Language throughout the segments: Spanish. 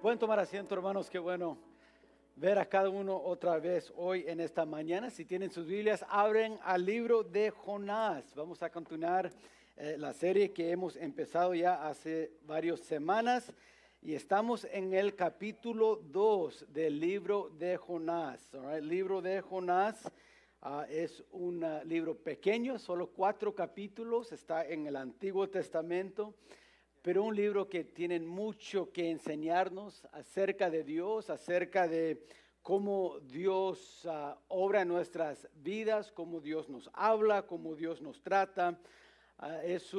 Pueden tomar asiento, hermanos, qué bueno ver a cada uno otra vez hoy en esta mañana. Si tienen sus Biblias, abren al libro de Jonás. Vamos a continuar eh, la serie que hemos empezado ya hace varias semanas y estamos en el capítulo 2 del libro de Jonás. El libro de Jonás ah, es un ah, libro pequeño, solo cuatro capítulos, está en el Antiguo Testamento pero un libro que tiene mucho que enseñarnos acerca de Dios, acerca de cómo Dios ah, obra en nuestras vidas, cómo Dios nos habla, cómo Dios nos trata. Ah, es,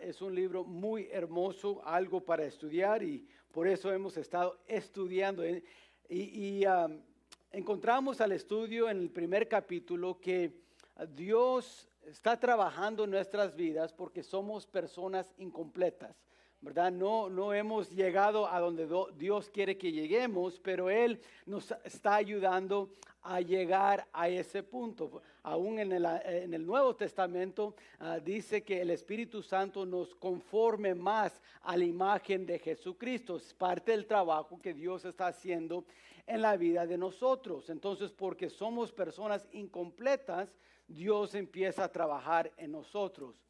es un libro muy hermoso, algo para estudiar y por eso hemos estado estudiando. Y, ah, encontramos al estudio en el primer capítulo que Dios está trabajando en nuestras vidas porque somos personas incompletas. ¿Verdad? No, no hemos llegado a donde Dios quiere que lleguemos, pero Él nos está ayudando a llegar a ese punto. Aún en el, en el Nuevo Testamento ah, dice que el Espíritu Santo nos conforme más a la imagen de Jesucristo. Es parte del trabajo que Dios está haciendo en la vida de nosotros. Entonces, porque somos personas incompletas, Dios empieza a trabajar en nosotros.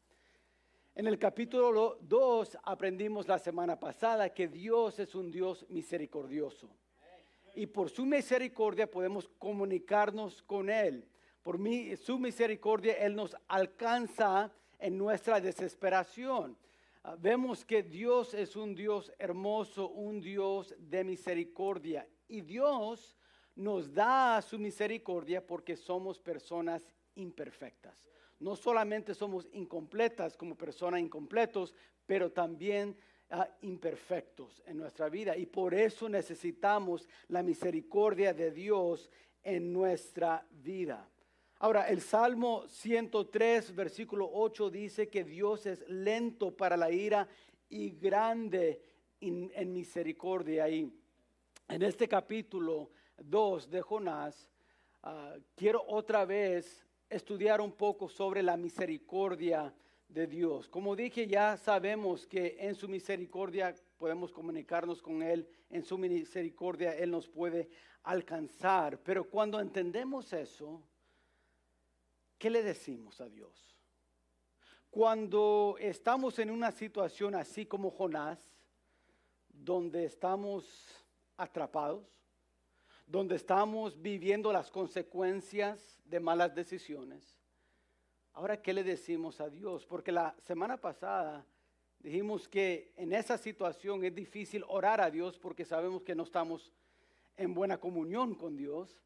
En el capítulo 2 aprendimos la semana pasada que Dios es un Dios misericordioso. Y por su misericordia podemos comunicarnos con Él. Por su misericordia Él nos alcanza en nuestra desesperación. Ah, vemos que Dios es un Dios hermoso, un Dios de misericordia. Y Dios nos da su misericordia porque somos personas imperfectas. No solamente somos incompletas como personas incompletos, pero también ah, imperfectos en nuestra vida. Y por eso necesitamos la misericordia de Dios en nuestra vida. Ahora, el Salmo 103, versículo 8 dice que Dios es lento para la ira y grande en, misericordia. Y en este capítulo 2 de Jonás, ah, quiero otra vez estudiar un poco sobre la misericordia de Dios. Como dije, ya sabemos que en su misericordia podemos comunicarnos con Él, en su misericordia Él nos puede alcanzar. Pero cuando entendemos eso, ¿qué le decimos a Dios? Cuando estamos en una situación así como Jonás, donde estamos atrapados, donde estamos viviendo las consecuencias de malas decisiones. Ahora, ¿qué le decimos a Dios? Porque la semana pasada dijimos que en esa situación es difícil orar a Dios porque sabemos que no estamos en buena comunión con Dios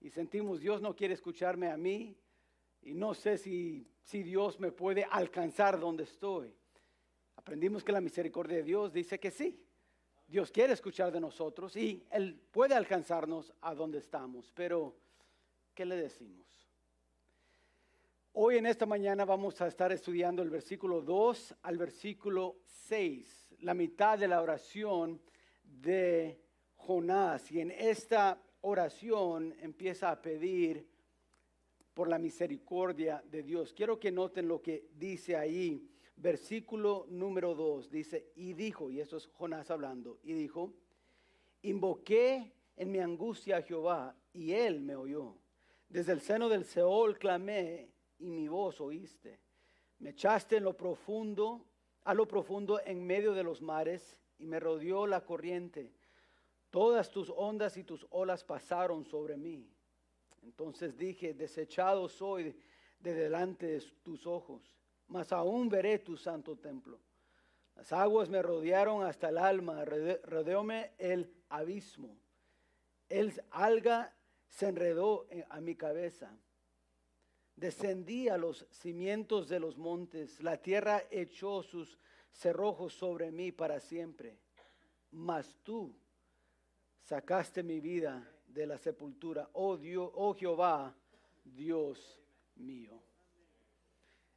y sentimos Dios no quiere escucharme a mí y no sé si, si Dios me puede alcanzar donde estoy. Aprendimos que la misericordia de Dios dice que sí, Dios quiere escuchar de nosotros y Él puede alcanzarnos a donde estamos, pero ¿qué le decimos? Hoy en esta mañana vamos a estar estudiando el versículo 2 al versículo 6, la mitad de la oración de Jonás. Y en esta oración empieza a pedir por la misericordia de Dios. Quiero que noten lo que dice ahí versículo número 2 dice, y dijo, y esto es Jonás hablando, y dijo, invoqué en mi angustia a Jehová, y él me oyó. Desde el seno del Seol clamé, y mi voz oíste. Me echaste en lo profundo, a lo profundo en medio de los mares, y me rodeó la corriente. Todas tus ondas y tus olas pasaron sobre mí. Entonces dije, desechado soy de delante de tus ojos mas aún veré tu santo templo. Las aguas me rodearon hasta el alma, rodeóme el abismo. El alga se enredó a mi cabeza. Descendí a los cimientos de los montes, la tierra echó sus cerrojos sobre mí para siempre. Mas tú sacaste mi vida de la sepultura, oh Dios, oh Jehová, Dios mío.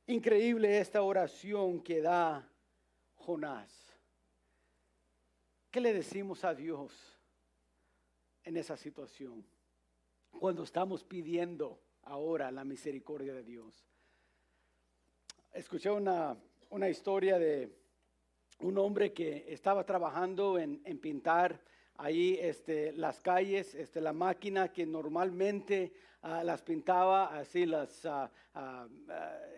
Increíble esta oración que da Jonás. ¿Qué le decimos a Dios en esa situación? Cuando estamos pidiendo ahora la misericordia de Dios. Escuché una, historia de un hombre que estaba trabajando en, pintar ahí este, las calles, este, la máquina que normalmente ah, las pintaba, así las, ah, ah,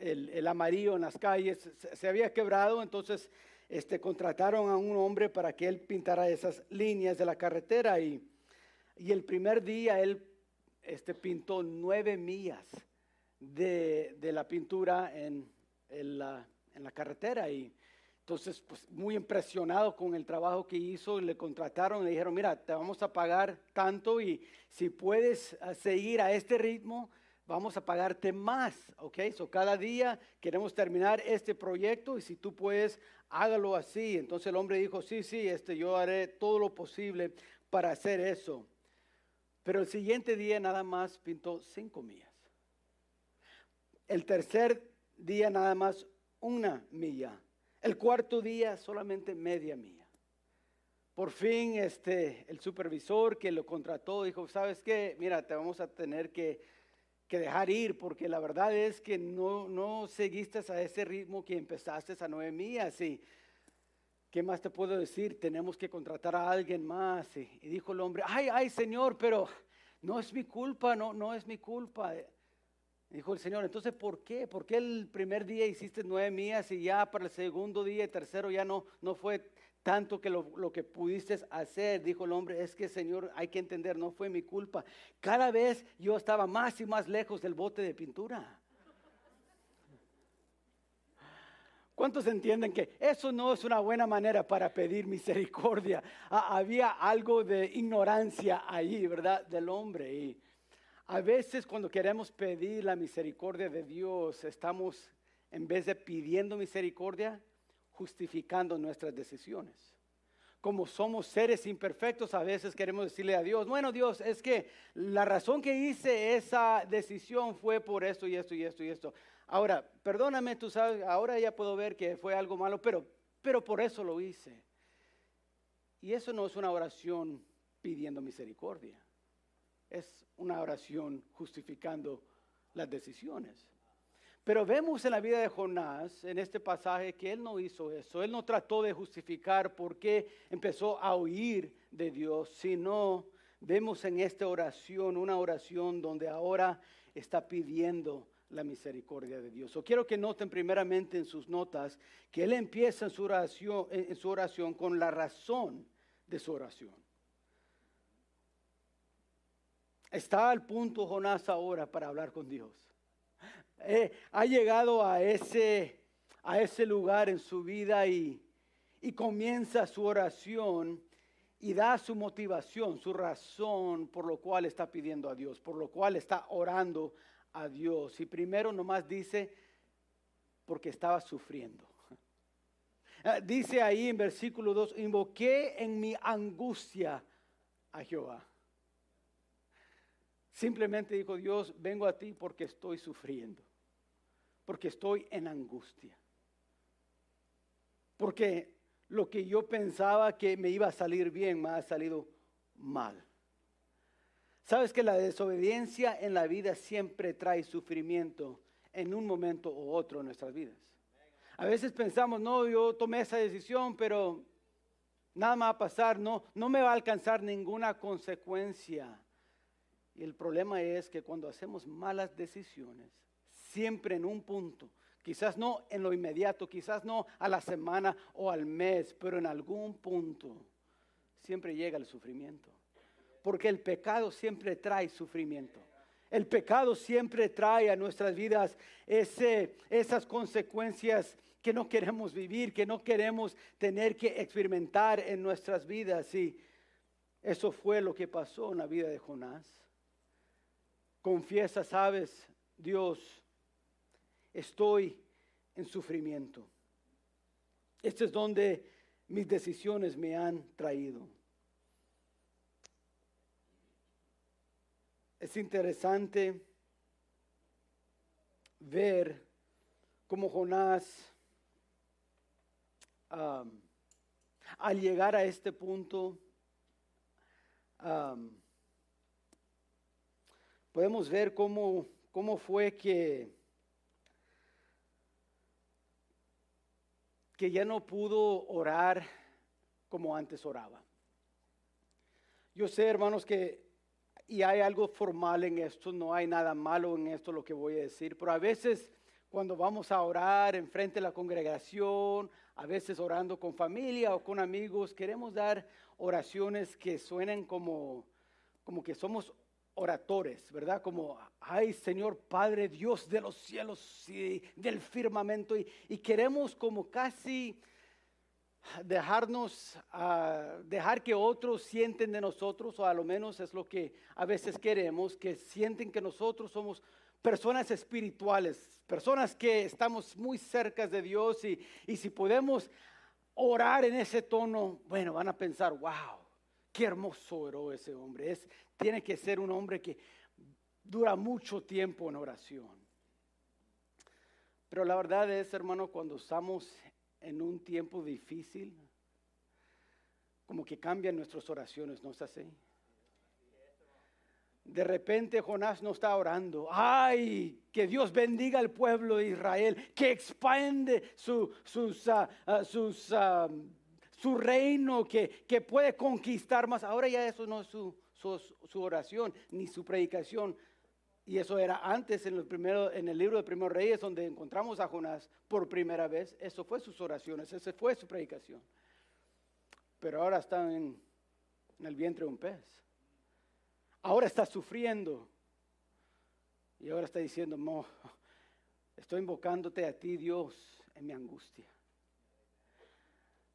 el, amarillo en las calles, se, había quebrado, entonces este, contrataron a un hombre para que él pintara esas líneas de la carretera y, y el primer día él este, pintó nueve millas de, de la pintura en, en, la, en la carretera y entonces, pues muy impresionado con el trabajo que hizo, le contrataron, le dijeron, mira, te vamos a pagar tanto y si puedes ah, seguir a este ritmo, vamos a pagarte más, ¿ok? So cada día queremos terminar este proyecto y si tú puedes, hágalo así. Entonces el hombre dijo, sí, sí, este, yo haré todo lo posible para hacer eso. Pero el siguiente día nada más pintó cinco millas. El tercer día nada más una milla. El cuarto día solamente media mía. Por fin este, el supervisor que lo contrató dijo, ¿sabes qué? Mira, te vamos a tener que, dejar ir porque la verdad es que no, no seguiste a ese ritmo que empezaste a nueve millas. Y, ¿Qué más te puedo decir? Tenemos que contratar a alguien más. Y, y dijo el hombre, ay, ay, Señor, pero no es mi culpa, no, no es mi culpa. Dijo el Señor, entonces, ¿por qué? ¿Por qué el primer día hiciste nueve millas y ya para el segundo día y tercero ya no, no fue tanto que lo, lo, que pudiste hacer? Dijo el hombre, es que Señor, hay que entender, no fue mi culpa. Cada vez yo estaba más y más lejos del bote de pintura. ¿Cuántos entienden que eso no es una buena manera para pedir misericordia? Ah, había algo de ignorancia ahí, ¿verdad? Del hombre. Y, a veces cuando queremos pedir la misericordia de Dios, estamos, en vez de pidiendo misericordia, justificando nuestras decisiones. Como somos seres imperfectos, a veces queremos decirle a Dios, bueno Dios, es que la razón que hice esa decisión fue por esto y esto y esto y esto. Ahora, perdóname, tú sabes, ahora ya puedo ver que fue algo malo, pero, pero por eso lo hice. Y eso no es una oración pidiendo misericordia es una oración justificando las decisiones. Pero vemos en la vida de Jonás, en este pasaje, que él no hizo eso. Él no trató de justificar por qué empezó a oír de Dios, sino vemos en esta oración una oración donde ahora está pidiendo la misericordia de Dios. O quiero que noten primeramente en sus notas que él empieza en su oración con la razón de su oración. Está al punto Jonás ahora para hablar con Dios. Eh, ha llegado a ese, a ese lugar en su vida y, y comienza su oración y da su motivación, su razón por lo cual está pidiendo a Dios, por lo cual está orando a Dios. Y primero nomás dice, porque estaba sufriendo. Eh, dice ahí en versículo 2, invoqué en mi angustia a Jehová. Simplemente dijo Dios, vengo a ti porque estoy sufriendo, porque estoy en angustia, porque lo que yo pensaba que me iba a salir bien me ha salido mal. Sabes que la desobediencia en la vida siempre trae sufrimiento en un momento u otro en nuestras vidas. A veces pensamos, no, yo tomé esa decisión, pero nada me va a pasar, no, no me va a alcanzar ninguna consecuencia. Y el problema es que cuando hacemos malas decisiones, siempre en un punto, quizás no en lo inmediato, quizás no a la semana o al mes, pero en algún punto, siempre llega el sufrimiento. Porque el pecado siempre trae sufrimiento. El pecado siempre trae a nuestras vidas esas consecuencias que no queremos vivir, que no queremos tener que experimentar en nuestras vidas. Y eso fue lo que pasó en la vida de Jonás. Confiesa, sabes, Dios, estoy en sufrimiento. Este es donde mis decisiones me han traído. Es interesante ver cómo Jonás, al llegar a este punto, podemos ver cómo, cómo fue que, que ya no pudo orar como antes oraba. Yo sé, hermanos, que y hay algo formal en esto, no hay nada malo en esto lo que voy a decir, pero a veces cuando vamos a orar en frente de la congregación, a veces orando con familia o con amigos, queremos dar oraciones que suenen como, como que somos oradores, ¿verdad? Como, ay Señor Padre Dios de los cielos y del firmamento, y, y queremos como casi dejarnos, uh, dejar que otros sienten de nosotros, o a lo menos es lo que a veces queremos, que sienten que nosotros somos personas espirituales, personas que estamos muy cerca de Dios y, y si podemos orar en ese tono, bueno, van a pensar, wow, qué hermoso oró ese hombre. Es, tiene que ser un hombre que dura mucho tiempo en oración. Pero la verdad es, hermano, cuando estamos en un tiempo difícil, como que cambian nuestras oraciones, ¿no es así? De repente Jonás no está orando. Ay, que Dios bendiga al pueblo de Israel, que expande su, sus, uh, uh, sus, uh, su reino, que, que, puede conquistar más. Ahora ya eso no es su, su, oración ni su predicación. Y eso era antes en el, primero, en el libro de Primeros Reyes, donde encontramos a Jonás por primera vez. Eso fue sus oraciones, esa fue su predicación. Pero ahora está en, en el vientre de un pez. Ahora está sufriendo. Y ahora está diciendo, no, estoy invocándote a ti, Dios, en mi angustia.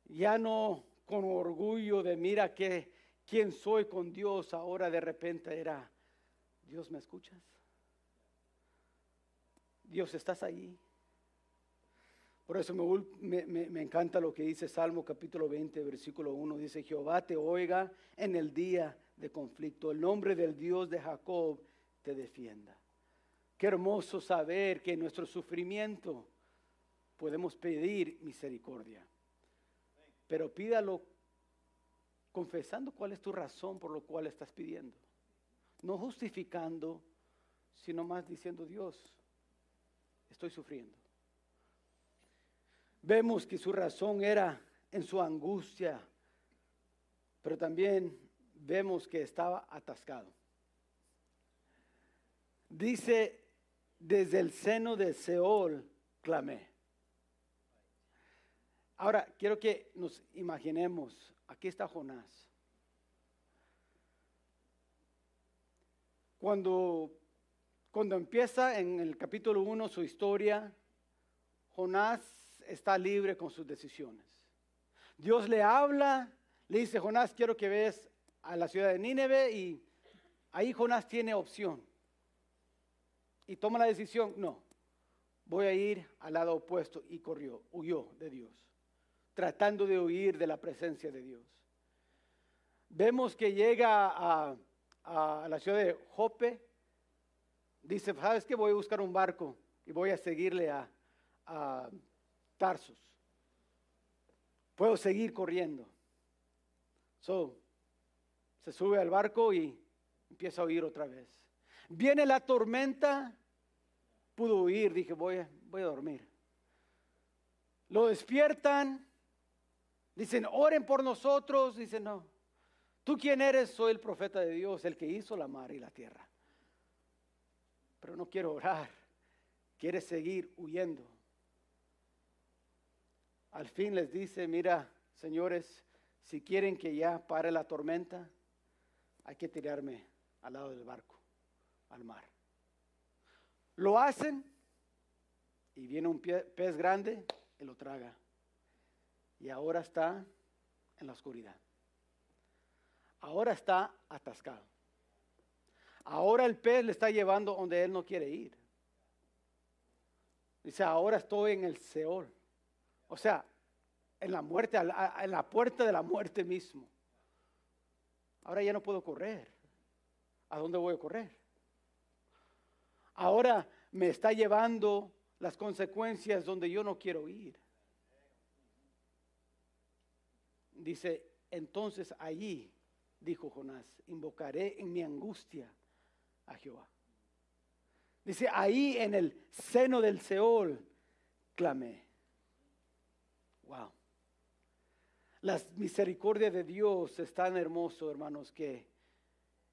Ya no con orgullo de mira que quién soy con Dios, ahora de repente era, Dios, ¿me escuchas? Dios, estás ahí. Por eso me, me, encanta lo que dice Salmo capítulo 20, versículo 1. Dice, Jehová te oiga en el día de conflicto. El nombre del Dios de Jacob te defienda. Qué hermoso saber que en nuestro sufrimiento podemos pedir misericordia. Pero pídalo confesando cuál es tu razón por lo cual estás pidiendo. No justificando, sino más diciendo, Dios, estoy sufriendo. Vemos que su razón era en su angustia, pero también vemos que estaba atascado. Dice, desde el seno de Seol clamé. Ahora, quiero que nos imaginemos, aquí está Jonás. Cuando cuando empieza en el capítulo 1 su historia, Jonás está libre con sus decisiones. Dios le habla, le dice, Jonás, quiero que veas a la ciudad de Nínive y ahí Jonás tiene opción. Y toma la decisión, no, voy a ir al lado opuesto y corrió, huyó de Dios, tratando de huir de la presencia de Dios. Vemos que llega a, la ciudad de Jope, dice, ¿sabes qué? Voy a buscar un barco y voy a seguirle a, Tarsus. Puedo seguir corriendo. So, se sube al barco y empieza a huir otra vez. Viene la tormenta, pudo huir, dije, voy a dormir. Lo despiertan, dicen, oren por nosotros, dicen, no. ¿Tú quién eres? Soy el profeta de Dios, el que hizo la mar y la tierra pero no quiero orar, quiere seguir huyendo. Al fin les dice, mira, señores, si quieren que ya pare la tormenta, hay que tirarme al lado del barco, al mar. Lo hacen y viene un pez grande y lo traga. Y ahora está en la oscuridad. Ahora está atascado. Ahora el pez le está llevando donde él no quiere ir. Dice, ahora estoy en el Seol. O sea, en la muerte, en la puerta de la muerte mismo. Ahora ya no puedo correr. ¿A dónde voy a correr? Ahora me está llevando las consecuencias donde yo no quiero ir. Dice, entonces allí, dijo Jonás, invocaré en mi angustia a Jehová. Dice, ahí en el seno del Seol clamé. Wow. La misericordia de Dios es tan hermoso, hermanos, que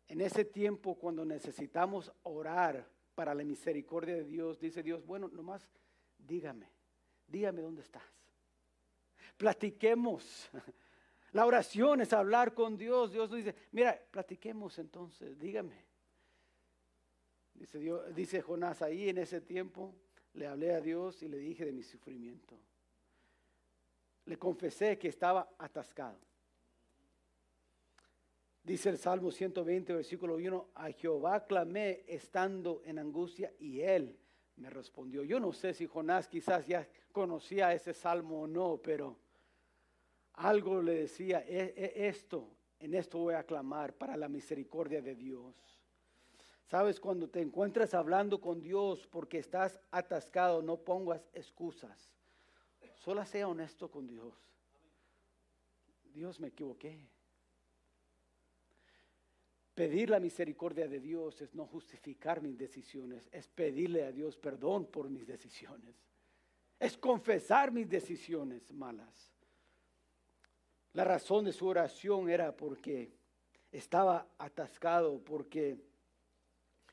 en ese tiempo cuando necesitamos orar para la misericordia de Dios, dice Dios, bueno, nomás dígame, dígame dónde estás. Platiquemos. La oración es hablar con Dios. Dios dice, mira, platiquemos entonces, dígame. Dice Jonás ahí en ese tiempo, le hablé a Dios y le dije de mi sufrimiento. Le confesé que estaba atascado. Dice el Salmo 120, versículo 1, a Jehová clamé estando en angustia y él me respondió. Yo no sé si Jonás quizás ya conocía ese salmo o no, pero algo le decía, e, e, esto, en esto voy a clamar para la misericordia de Dios. Sabes, cuando te encuentras hablando con Dios porque estás atascado, no pongas excusas. Solo sea honesto con Dios. Dios me equivoqué. Pedir la misericordia de Dios es no justificar mis decisiones, es pedirle a Dios perdón por mis decisiones, es confesar mis decisiones malas. La razón de su oración era porque estaba atascado, porque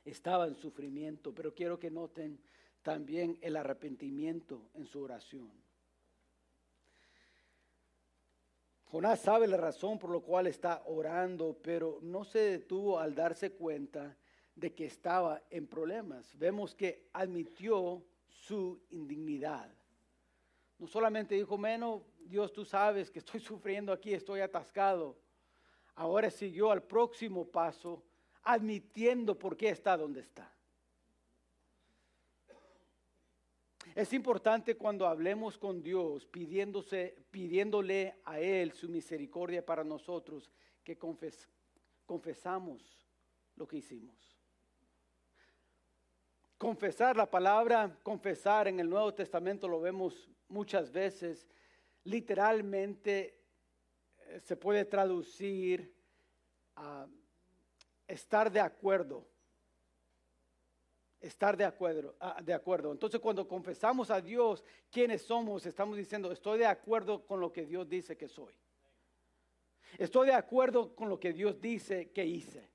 estaba en sufrimiento, pero quiero que noten también el arrepentimiento en su oración. Jonás sabe la razón por la cual está orando, pero no se detuvo al darse cuenta de que estaba en problemas. Vemos que admitió su indignidad. No solamente dijo, menos Dios, tú sabes que estoy sufriendo aquí, estoy atascado. Ahora siguió al próximo paso, admitiendo por qué está donde está. Es importante cuando hablemos con Dios, pidiéndose, pidiéndole a Él su misericordia para nosotros, que confesamos lo que hicimos. Confesar la palabra, confesar en el Nuevo Testamento lo vemos muchas veces, literalmente eh, se puede traducir a estar de acuerdo estar de acuerdo, ah, de acuerdo. Entonces cuando confesamos a Dios quiénes somos, estamos diciendo, estoy de acuerdo con lo que Dios dice que soy. Estoy de acuerdo con lo que Dios dice que hice.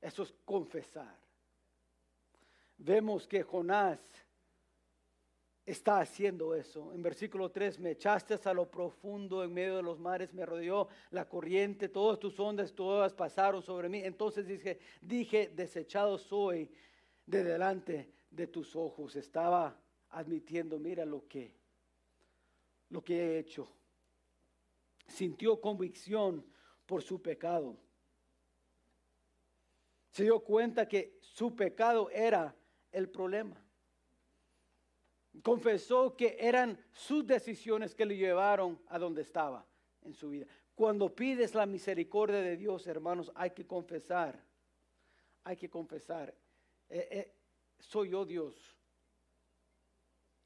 Eso es confesar. Vemos que Jonás está haciendo eso. En versículo 3, me echaste a lo profundo en medio de los mares, me rodeó la corriente, todas tus ondas, todas pasaron sobre mí. Entonces dije, dije, desechado soy de delante de tus ojos. Estaba admitiendo, mira lo que, lo que he hecho. Sintió convicción por su pecado. Se dio cuenta que su pecado era el problema. Confesó que eran sus decisiones que le llevaron a donde estaba en su vida. Cuando pides la misericordia de Dios, hermanos, hay que confesar. Hay que confesar eh, eh, soy yo Dios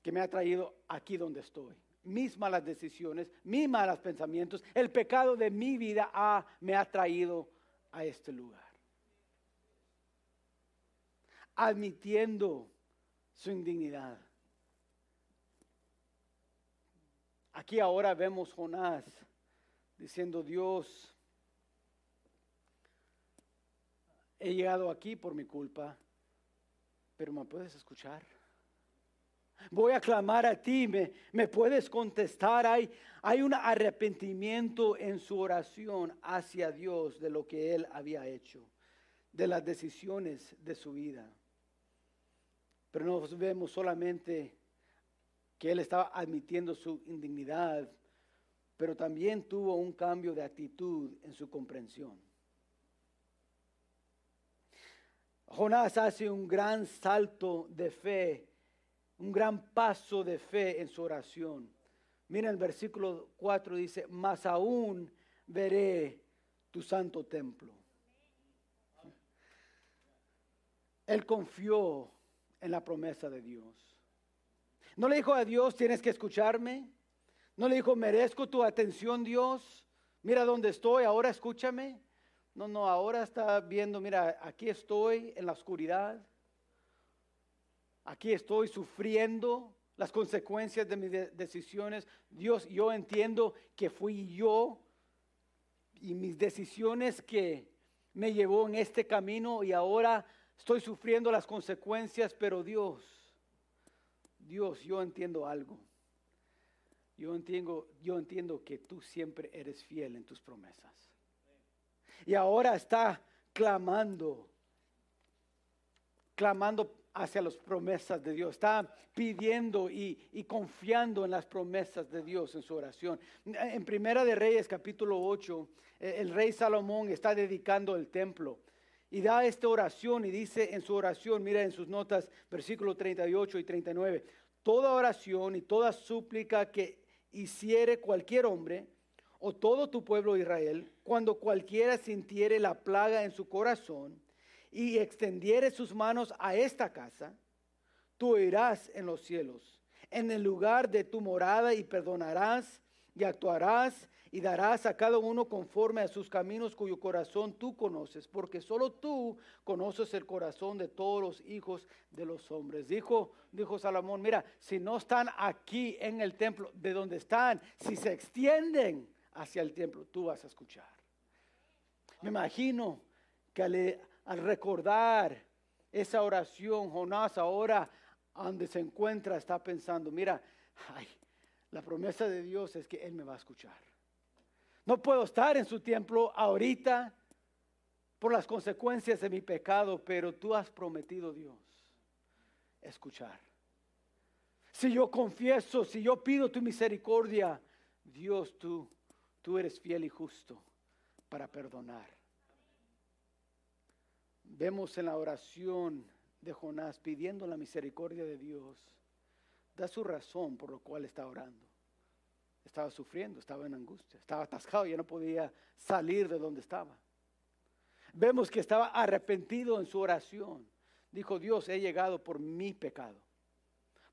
que me ha traído aquí donde estoy. Mis malas decisiones, mis malos pensamientos, el pecado de mi vida me ha traído a este lugar. Admitiendo su indignidad. Aquí ahora vemos Jonás diciendo, Dios, he llegado aquí por mi culpa pero me puedes escuchar. Voy a clamar a ti, me, me puedes contestar. Hay, hay un arrepentimiento en su oración hacia Dios de lo que él había hecho, de las decisiones de su vida. Pero no vemos solamente que él estaba admitiendo su indignidad, pero también tuvo un cambio de actitud en su comprensión. Jonás hace un gran salto de fe, un gran paso de fe en su oración. Mira el versículo 4 dice, mas aún veré tu santo templo. Él confió en la promesa de Dios. No le dijo a Dios, tienes que escucharme. No le dijo, merezco tu atención, Dios. Mira dónde estoy, ahora escúchame. No, no, ahora está viendo, mira, aquí estoy en la oscuridad. Aquí estoy sufriendo las consecuencias de mis decisiones. Dios, yo entiendo que fui yo y mis decisiones que me llevó en este camino y ahora estoy sufriendo las consecuencias, pero Dios, Dios, yo entiendo algo. Yo entiendo, yo entiendo que tú siempre eres fiel en tus promesas. Y ahora está clamando, clamando hacia las promesas de Dios, está pidiendo y, confiando en las promesas de Dios en su oración. En Primera de Reyes capítulo 8, eh, el rey Salomón está dedicando el templo y da esta oración y dice en su oración, mira en sus notas, versículo 38 y 39, toda oración y toda súplica que hiciere cualquier hombre o todo tu pueblo Israel, cuando cualquiera sintiere la plaga en su corazón, y extendiere sus manos a esta casa, tú irás en los cielos, en el lugar de tu morada y perdonarás y actuarás y darás a cada uno conforme a sus caminos cuyo corazón tú conoces, porque solo tú conoces el corazón de todos los hijos de los hombres. Dijo, Salomón, mira, si no están aquí en el templo, de donde están, si se extienden hacia el templo, tú vas a escuchar. Me imagino que al, al recordar esa oración, Jonás ahora donde se encuentra está pensando, mira, ay, la promesa de Dios es que Él me va a escuchar. No puedo estar en su templo ahorita por las consecuencias de mi pecado, pero tú has prometido, Dios, escuchar. Si yo confieso, si yo pido tu misericordia, Dios, tú, tú eres fiel y justo para perdonar. Vemos en la oración de Jonás pidiendo la misericordia de Dios, da su razón por lo cual está orando. Estaba sufriendo, estaba en angustia, estaba atascado, ya no podía salir de donde estaba. Vemos que estaba arrepentido en su oración. Dijo, Dios, he llegado por mi pecado,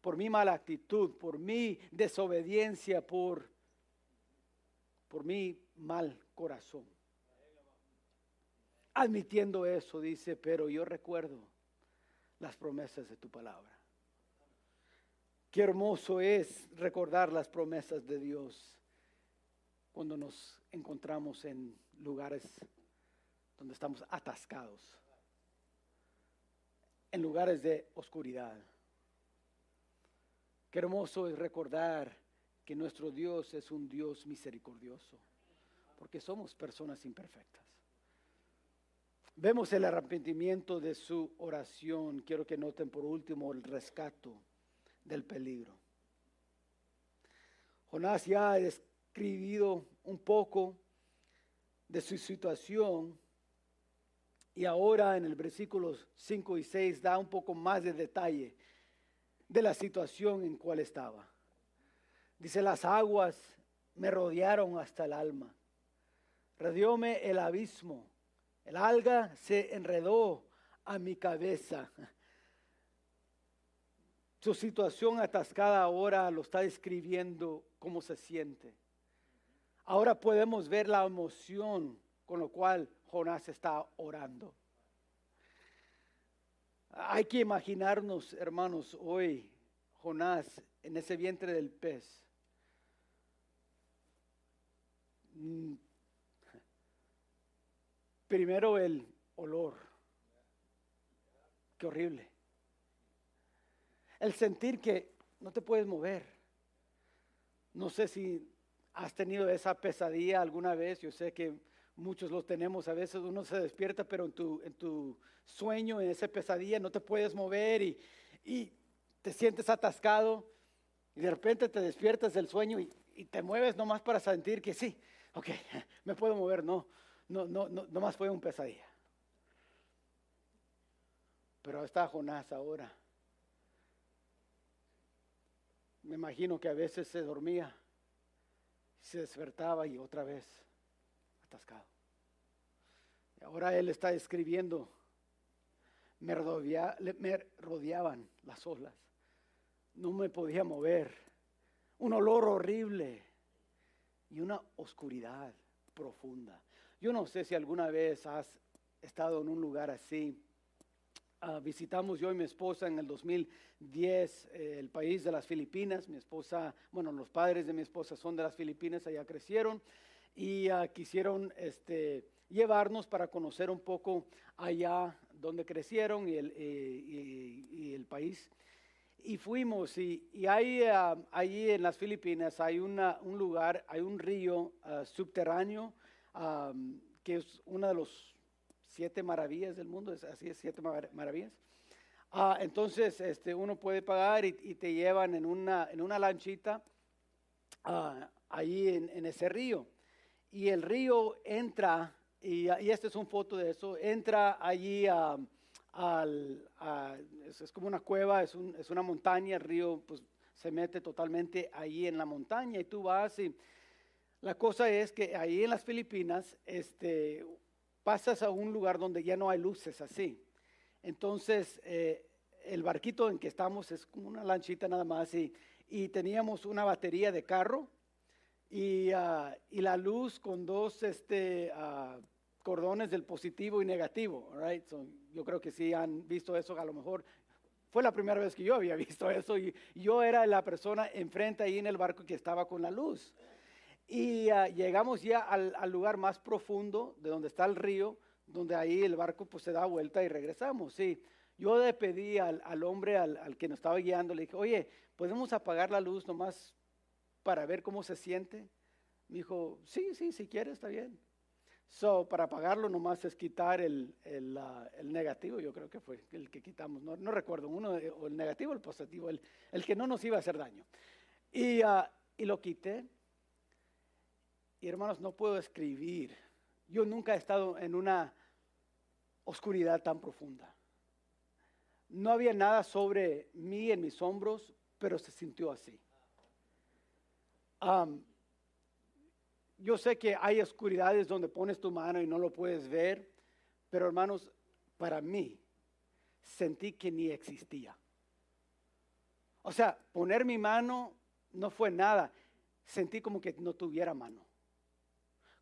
por mi mala actitud, por mi desobediencia, por, por mi mal corazón admitiendo eso, dice, pero yo recuerdo las promesas de tu palabra. Qué hermoso es recordar las promesas de Dios cuando nos encontramos en lugares donde estamos atascados, en lugares de oscuridad. Qué hermoso es recordar que nuestro Dios es un Dios misericordioso, porque somos personas imperfectas. Vemos el arrepentimiento de su oración. Quiero que noten por último el rescato del peligro. Jonás ya ha describido un poco de su situación y ahora en el versículos 5 y 6 da un poco más de detalle de la situación en cual estaba. Dice, las aguas me rodearon hasta el alma, rodeóme el abismo el alga se enredó a mi cabeza. Su situación atascada ahora lo está describiendo cómo se siente. Ahora podemos ver la emoción con lo cual Jonás está orando. Hay que imaginarnos, hermanos, hoy Jonás en ese vientre del pez. Mm, Primero el olor. Qué horrible. El sentir que no te puedes mover. No sé si has tenido esa pesadilla alguna vez. Yo sé que muchos los tenemos. A veces uno se despierta, pero en tu, en tu sueño, en esa pesadilla, no te puedes mover y, y te sientes atascado. Y de repente te despiertas del sueño y, y te mueves nomás para sentir que sí, ok, me puedo mover. No, no, no, no, más fue un pesadilla. Pero está Jonás ahora. Me imagino que a veces se dormía, se despertaba y otra vez atascado. Y ahora él está escribiendo, me, me rodeaban las olas, no me podía mover, un olor horrible y una oscuridad profunda. Yo no sé si alguna vez has estado en un lugar así, Ah, visitamos yo y mi esposa en el 2010 eh, el país de las Filipinas. Mi esposa, bueno, los padres de mi esposa son de las Filipinas, allá crecieron y ah, quisieron este, llevarnos para conocer un poco allá donde crecieron y el, y, el país. Y fuimos y, y hay ah, allí en las Filipinas hay una, un lugar, hay un río subterráneo que es uno de los siete maravillas del mundo, así es, siete maravillas. Ah, entonces, este, uno puede pagar y, te llevan en una, en una lanchita ah, ahí en, ese río. Y el río entra, y, y esta es una foto de eso, entra allí a, es, como una cueva, es, un, es, una montaña, el río pues, se mete totalmente ahí en la montaña y tú vas y la cosa es que ahí en las Filipinas, este, pasas a un lugar donde ya no hay luces así. Entonces, eh, el barquito en que estamos es como una lanchita nada más y, y teníamos una batería de carro y, ah, y la luz con dos este, uh, cordones del positivo y negativo. Right? yo creo que sí han visto eso, a lo mejor fue la primera vez que yo había visto eso y yo era la persona enfrente ahí en el barco que estaba con la luz. Y ah, llegamos ya al, lugar más profundo de donde está el río, donde ahí el barco pues se da vuelta y regresamos. Sí, yo le pedí al, hombre, al, que nos estaba guiando, le dije, oye, ¿podemos apagar la luz nomás para ver cómo se siente? Me dijo, sí, sí, si quieres, está bien. So, para apagarlo nomás es quitar el, el, ah, negativo, yo creo que fue el que quitamos, no, no recuerdo, uno, eh, o el negativo el positivo, el, el, que no nos iba a hacer daño. Y, ah, y lo quité y hermanos, no puedo escribir. Yo nunca he estado en una oscuridad tan profunda. No había nada sobre mí en mis hombros, pero se sintió así. yo sé que hay oscuridades donde pones tu mano y no lo puedes ver, pero hermanos, para mí sentí que ni existía. O sea, poner mi mano no fue nada, sentí como que no tuviera mano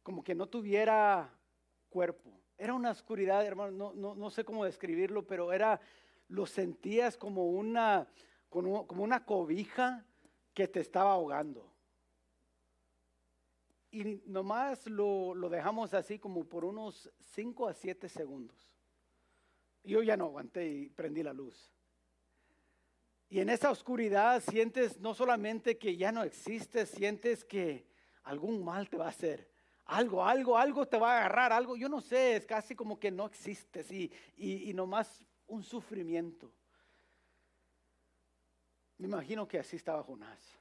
como que no tuviera cuerpo. Era una oscuridad, hermano, no, sé cómo describirlo, pero era, lo sentías como una, como, una cobija que te estaba ahogando. Y nomás lo, lo dejamos así como por unos 5 a 7 segundos. Yo ya no aguanté y prendí la luz. Y en esa oscuridad sientes no solamente que ya no existes, sientes que algún mal te va a hacer algo, algo, algo te va a agarrar, algo, yo no sé, es casi como que no existes y, y, nomás un sufrimiento. Me imagino que así estaba Jonás.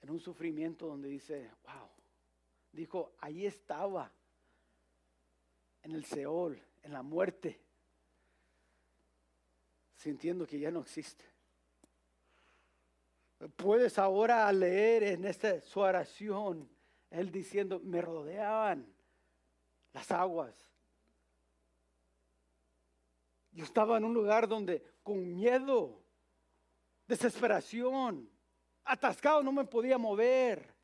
En un sufrimiento donde dice, wow, dijo, ahí estaba, en el Seol, en la muerte, sintiendo que ya no existe. Puedes ahora leer en esta su oración, él diciendo, me rodeaban las aguas. Yo estaba en un lugar donde con miedo, desesperación, atascado, no me podía mover.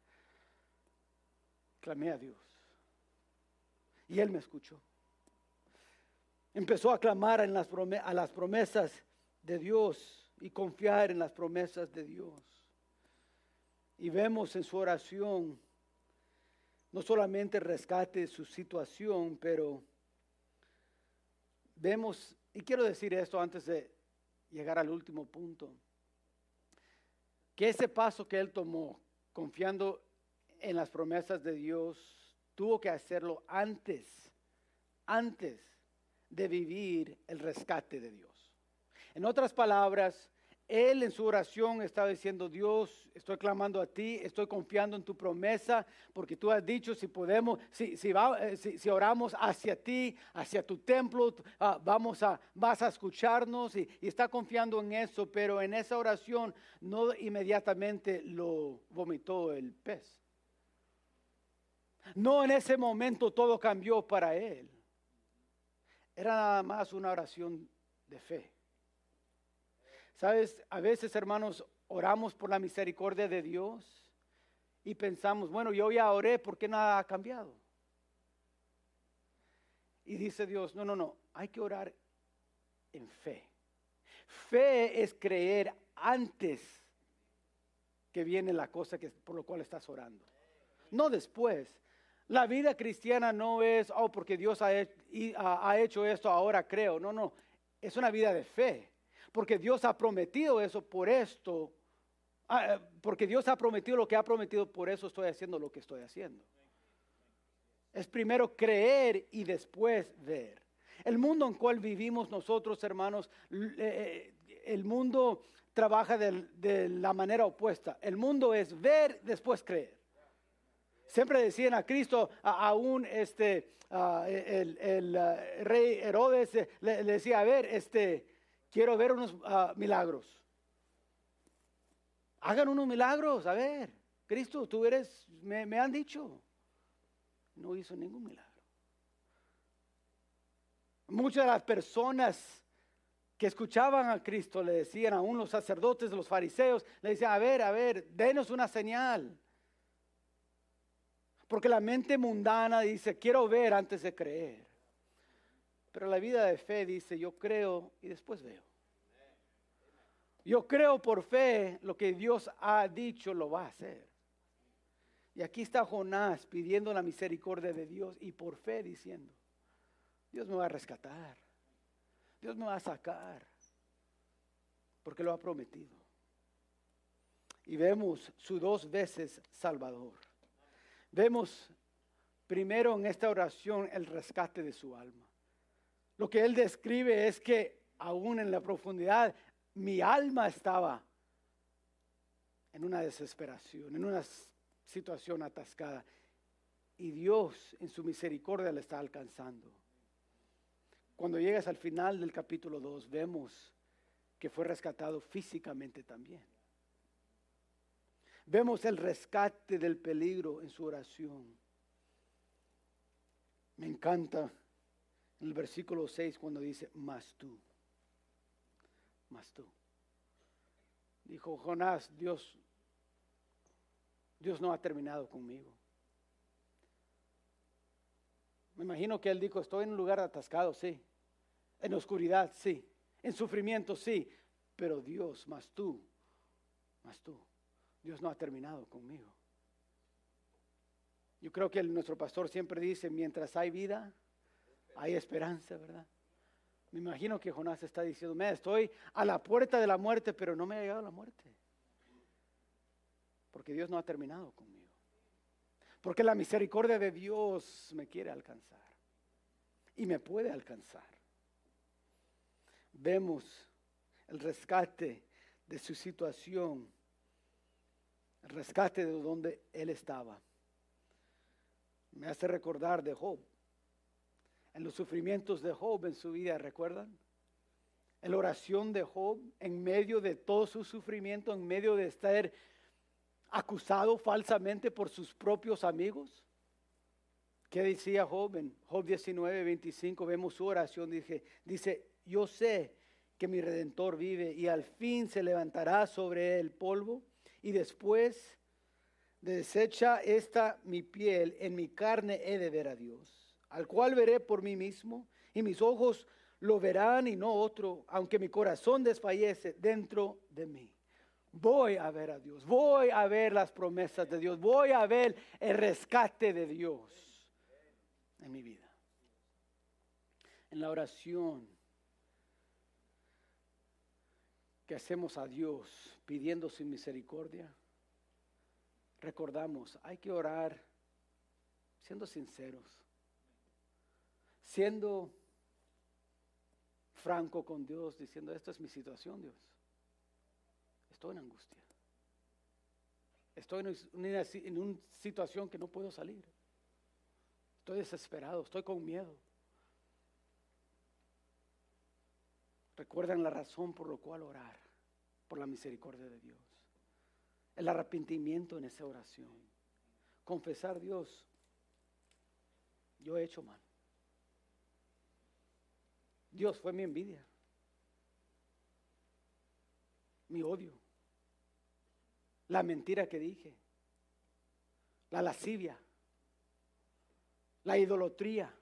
Clamé a Dios. Y Él me escuchó. Empezó a clamar en las a las promesas de Dios y confiar en las promesas de Dios. Y vemos en su oración no solamente rescate su situación, pero vemos, y quiero decir esto antes de llegar al último punto, que ese paso que él tomó, confiando en las promesas de Dios, tuvo que hacerlo antes, antes de vivir el rescate de Dios. En otras palabras, él en su oración estaba diciendo, Dios, estoy clamando a ti, estoy confiando en tu promesa, porque tú has dicho, si podemos, si, si, eh, oramos hacia ti, hacia tu templo, ah, vamos a, vas a escucharnos y, y, está confiando en eso, pero en esa oración no inmediatamente lo vomitó el pez. No en ese momento todo cambió para él. Era nada más una oración de fe. Sabes, a veces hermanos oramos por la misericordia de Dios y pensamos, bueno, yo ya oré, ¿por qué nada ha cambiado? Y dice Dios, no, no, no, hay que orar en fe. Fe es creer antes que viene la cosa que, por lo cual estás orando. No después. La vida cristiana no es, oh, porque Dios ha, ha hecho esto, ahora creo. No, no. Es una vida de fe. Porque Dios ha prometido eso, por esto. Ah, porque Dios ha prometido lo que ha prometido, por eso estoy haciendo lo que estoy haciendo. Es primero creer y después ver. El mundo en cual vivimos nosotros, hermanos, eh, el mundo trabaja de, la manera opuesta. El mundo es ver, después creer. Siempre decían a Cristo, aún este, el, rey Herodes le, decía, a ver, este, quiero ver unos milagros. Hagan unos milagros, a ver, Cristo, tú eres, me han dicho. No hizo ningún milagro. Muchas de las personas que escuchaban a Cristo le decían, a los sacerdotes, los fariseos, le decían, a ver, a ver, denos una señal. Porque la mente mundana dice, quiero ver antes de creer. Pero la vida de fe dice, yo creo y después veo. Yo creo por fe lo que Dios ha dicho lo va a hacer. Y aquí está Jonás pidiendo la misericordia de Dios y por fe diciendo, Dios me va a rescatar. Dios me va a sacar. Porque lo ha prometido. Y vemos su dos veces Salvador. Vemos primero en esta oración el rescate de su alma. Lo que él describe es que aún en la profundidad mi alma estaba en una desesperación, en una situación atascada. Y Dios en su misericordia le está alcanzando. Cuando llegas al final del capítulo 2, vemos que fue rescatado físicamente también. Vemos el rescate del peligro en su oración. Me encanta el versículo 6 cuando dice, más tú, más tú. Dijo Jonás, Dios, Dios no ha terminado conmigo. Me imagino que él dijo, estoy en un lugar atascado, sí. En oscuridad, sí. En sufrimiento, sí. Pero Dios, más tú, más tú. Dios no ha terminado conmigo. Yo creo que nuestro pastor siempre dice, mientras hay vida, hay esperanza, ¿verdad? Me imagino que Jonás está diciendo, me estoy a la puerta de la muerte, pero no me ha llegado la muerte. Porque Dios no ha terminado conmigo. Porque la misericordia de Dios me quiere alcanzar. Y me puede alcanzar. Vemos el rescate de su situación. El rescate de donde él estaba. Me hace recordar de Job. En los sufrimientos de Job en su vida, ¿recuerdan? En la oración de Job, en medio de todo su sufrimiento, en medio de estar acusado falsamente por sus propios amigos. ¿Qué decía Job? En Job 19, 25 vemos su oración. Dice, dice, yo sé que mi redentor vive y al fin se levantará sobre el polvo y después de desecha esta mi piel, en mi carne he de ver a Dios, al cual veré por mí mismo y mis ojos lo verán y no otro, aunque mi corazón desfallece dentro de mí voy a ver a Dios, voy a ver las promesas de Dios, voy a ver el rescate de Dios en mi vida. En la oración que hacemos a Dios pidiendo su misericordia, recordamos, hay que orar siendo sinceros, siendo franco con Dios, diciendo, esta es mi situación, Dios. Estoy en angustia. Estoy en una, situación que no puedo salir. Estoy desesperado, estoy con miedo. Recuerdan la razón por la cual orar, por la misericordia de Dios. El arrepentimiento en esa oración. Confesar, Dios, yo he hecho mal. Dios fue mi envidia, mi odio la mentira que dije, la lascivia, la idolatría,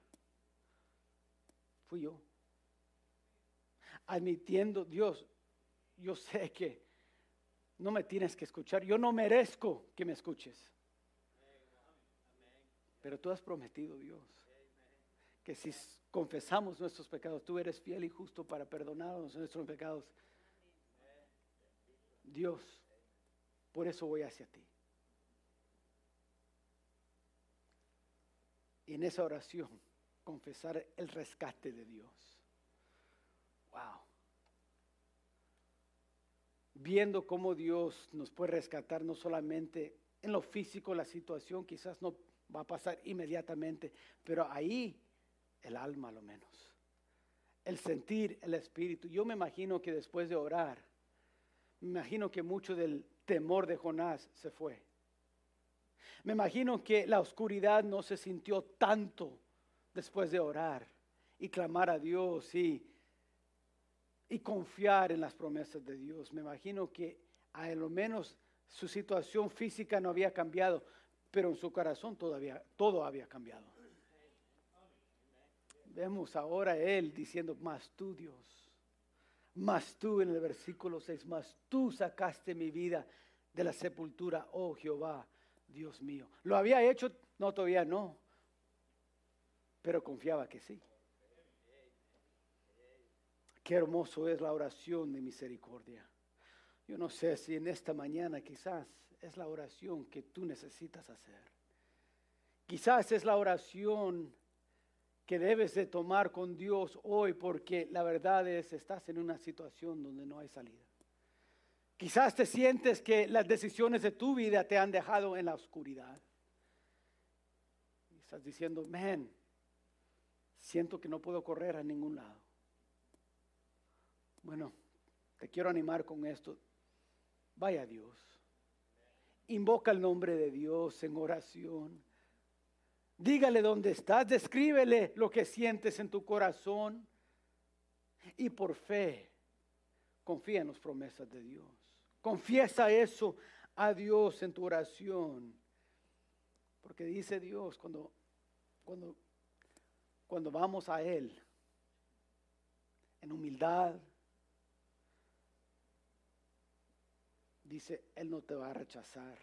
fui yo. Admitiendo, Dios, yo sé que no me tienes que escuchar, yo no merezco que me escuches. Pero tú has prometido, Dios, que si confesamos nuestros pecados, tú eres fiel y justo para perdonarnos nuestros pecados. Dios, por eso voy hacia ti. Y en esa oración, confesar el rescate de Dios. Wow. Viendo cómo Dios nos puede rescatar no solamente en lo físico, la situación quizás no va a pasar inmediatamente, pero ahí el alma lo menos. El sentir, el espíritu. Yo me imagino que después de orar, me imagino que mucho del temor de Jonás se fue. Me imagino que la oscuridad no se sintió tanto después de orar y clamar a Dios y, y confiar en las promesas de Dios. Me imagino que a lo menos su situación física no había cambiado, pero en su corazón todavía todo había cambiado. Vemos ahora él diciendo, más tú Dios, más tú en el versículo 6, más tú sacaste mi vida de la sepultura, oh Jehová, Dios mío. ¿Lo había hecho? No, todavía no, pero confiaba que sí. Qué hermoso es la oración de misericordia. Yo no sé si en esta mañana quizás es la oración que tú necesitas hacer. Quizás es la oración que debes de tomar con Dios hoy porque la verdad es, estás en una situación donde no hay salida. Quizás te sientes que las decisiones de tu vida te han dejado en la oscuridad. Y estás diciendo, man, siento que no puedo correr a ningún lado. Bueno, te quiero animar con esto. Vaya a Dios. Invoca el nombre de Dios en oración Dígale dónde estás, descríbele lo que sientes en tu corazón y por fe confía en las promesas de Dios. Confiesa eso a Dios en tu oración. Porque dice Dios, cuando, cuando, cuando vamos a Él en humildad, dice, Él no te va a rechazar.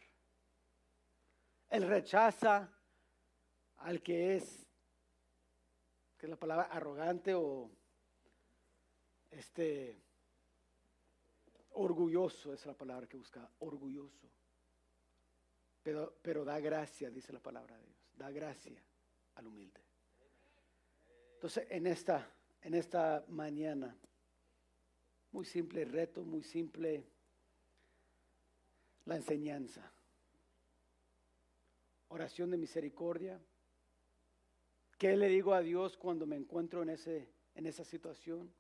Él rechaza al que es, que es la palabra arrogante o este orgulloso, es la palabra que busca, orgulloso. Pero, pero da gracia, dice la palabra de Dios, da gracia al humilde. Entonces, en esta, en esta mañana, muy simple reto, muy simple la enseñanza. Oración de misericordia, ¿Qué le digo a Dios cuando me encuentro en, ese, en esa situación?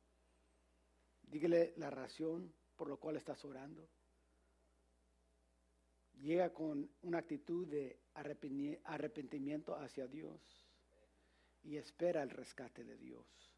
Dígale la razón por la cual estás orando. Llega con una actitud de arrepentimiento hacia Dios y espera el rescate de Dios.